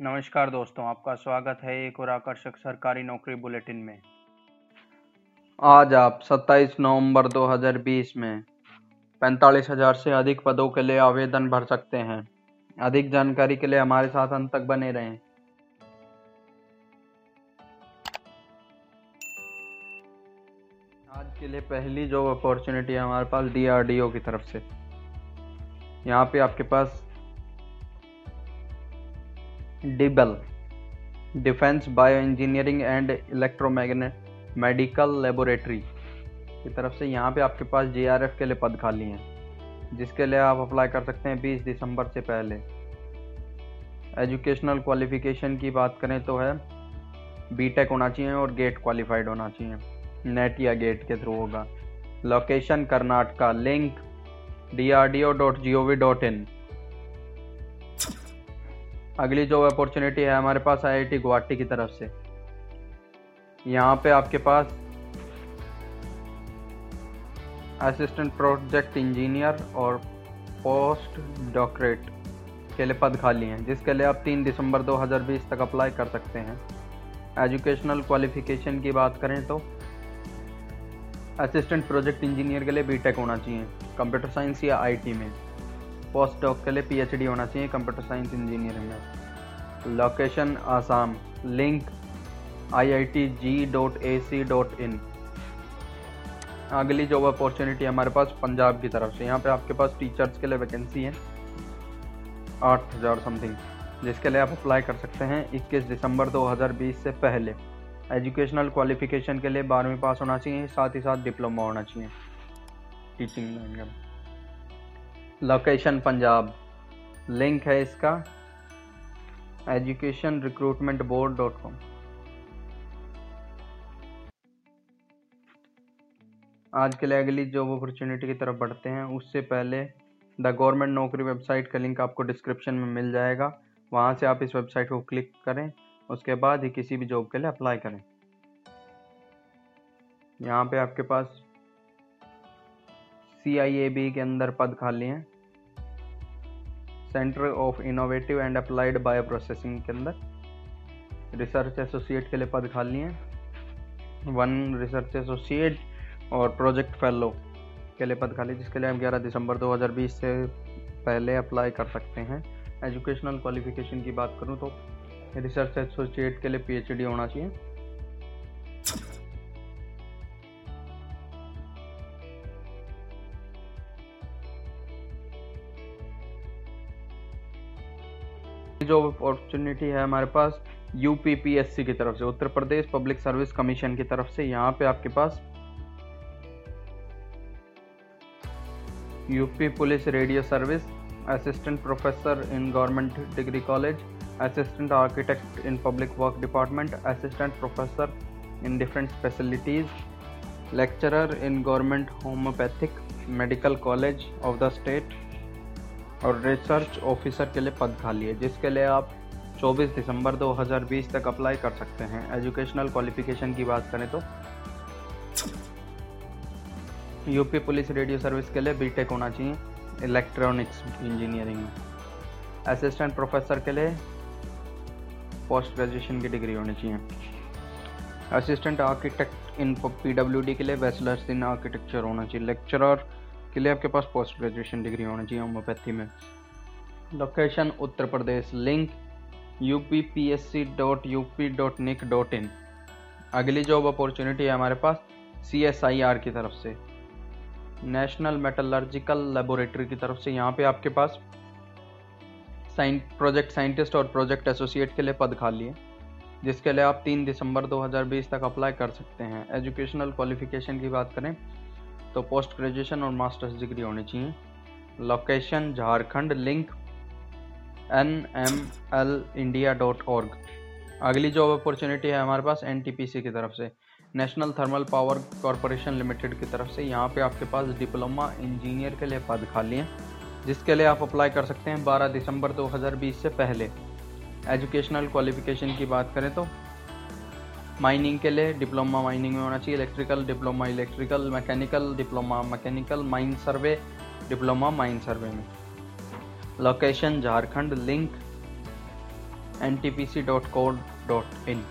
नमस्कार दोस्तों, आपका स्वागत है एक और आकर्षक सरकारी नौकरी बुलेटिन में। आज आप 27 नवंबर 2020 में पैंतालीस हज़ार से अधिक पदों के लिए आवेदन भर सकते हैं। अधिक जानकारी के लिए हमारे साथ अंत तक बने रहें। आज के लिए पहली जॉब अपॉर्चुनिटी हमारे पास डीआरडीओ की तरफ़ से। यहाँ पे आपके पास DEBEL defence bio engineering and electromagnet medical laboratory की तरफ़ से यहाँ पे आपके पास जीआरएफ के लिए पद खाली हैं, जिसके लिए आप अप्लाई कर सकते हैं 20 दिसंबर से पहले। एजुकेशनल क्वालिफिकेशन की बात करें तो है बीटेक होना चाहिए और गेट क्वालिफाइड होना चाहिए। नेट या गेट के थ्रू होगा। Location Karnataka link D R D O dot G O V dot in अगली जो अपॉर्चुनिटी है हमारे पास आईआईटी गुवाहाटी की तरफ़ से। यहाँ पे आपके पास असिस्टेंट प्रोजेक्ट इंजीनियर और पोस्ट डॉक्टरेट के लिए पद खाली हैं, जिसके लिए आप 3 दिसंबर 2020 तक अप्लाई कर सकते हैं। एजुकेशनल क्वालिफिकेशन की बात करें तो असिस्टेंट प्रोजेक्ट इंजीनियर के लिए बीटेक होना चाहिए कंप्यूटर साइंस या आईटी में। पोस्ट डॉक के लिए पीएचडी होना चाहिए कंप्यूटर साइंस इंजीनियरिंग में। Location Assam link I I T G dot A C dot in अगली जॉब अपॉर्चुनिटी हमारे पास पंजाब की तरफ़ से। यहाँ पे आपके पास टीचर्स के लिए वैकेंसी है, आठ हज़ार समथिंग जिसके लिए आप अप्लाई कर सकते हैं 21 दिसंबर 2020 से पहले। एजुकेशनल क्वालिफिकेशन के लिए बारहवीं पास होना चाहिए, साथ ही साथ डिप्लोमा होना चाहिए। टीचिंग लाइन का लोकेशन पंजाब लिंक है इसका education recruitment board dot com आज के लिए अगली जॉब अपॉर्चुनिटी की तरफ़ बढ़ते हैं। उससे पहले द गवर्नमेंट नौकरी वेबसाइट का लिंक आपको डिस्क्रिप्शन में मिल जाएगा। वहाँ से आप इस वेबसाइट को क्लिक करें। उसके बाद ही किसी भी जॉब के लिए अप्लाई करें। यहाँ पे आपके पास सी आई ए बी के अंदर पद खाली हैं। Centre of innovative and applied bio processing के अंदर। रिसर्च एसोसिएट के लिए पद खाली हैं। वन रिसर्च एसोसिएट और प्रोजेक्ट फेलो के लिए पद खाली, जिसके लिए हम 11 दिसंबर 2020 से पहले अप्लाई कर सकते हैं। एजुकेशनल क्वालिफिकेशन की बात करूँ तो रिसर्च एसोसिएट के लिए पीएचडी होना चाहिए। जो अपॉर्चुनिटी है हमारे पास यूपीपीएससी की तरफ़ से, Uttar Pradesh public service commission की तरफ़ से, यहाँ पे आपके पास UP police radio service assistant professor in government degree college assistant architect in public work department assistant professor in different specialities lecturer in government homeopathic medical college of the state और research officer के लिए पद खाली है, जिसके लिए आप 24 दिसंबर 2020 तक अप्लाई कर सकते हैं। एजुकेशनल क्वालिफिकेशन की बात करें तो। यूपी पुलिस रेडियो सर्विस के लिए बीटेक होना चाहिए इलेक्ट्रॉनिक्स इंजीनियरिंग में असिस्टेंट प्रोफेसर के लिए पोस्ट ग्रेजुएशन की डिग्री होनी चाहिए। असिस्टेंट आर्किटेक्ट इन पी के लिए बैचलर्स इन आर्किटेक्चर होना चाहिए। लेक्चरर के लिए आपके पास पोस्ट ग्रेजुएशन डिग्री होनी चाहिए होम्योपैथी में। Location Uttar Pradesh link U P P S C dot U P dot nic dot in अगली जॉब अपॉर्चुनिटी है हमारे पास सी एस आई आर की तरफ़ से। नेशनल मेटलर्जिकल लेबोरेटरी की तरफ़ से यहाँ पे आपके पास साइन प्रोजेक्ट साइंटिस्ट और प्रोजेक्ट एसोसिएट के लिए पद खाली है। जिसके लिए आप 3 दिसंबर 2020 तक अप्लाई कर सकते हैं। एजुकेशनल क्वालिफिकेशन की बात करें तो पोस्ट ग्रेजुएशन और मास्टर्स डिग्री होनी चाहिए। Location Jharkhand link N M L India dot org अगली जॉब अपॉर्चुनिटी है हमारे पास एन टी पी सी की तरफ़ से। National Thermal Power Corporation Limited की तरफ़ से। यहाँ पे आपके पास डिप्लोमा इंजीनियर के लिए पद खाली हैं, जिसके लिए आप अप्लाई कर सकते हैं 12 दिसंबर 2020 से पहले। एजुकेशनल क्वालिफिकेशन की बात करें तो माइनिंग के लिए डिप्लोमा माइनिंग में होना चाहिए electrical diploma electrical mechanical diploma mechanical mine survey diploma mine survey में। Location Jharkhand link N T P C dot code dot in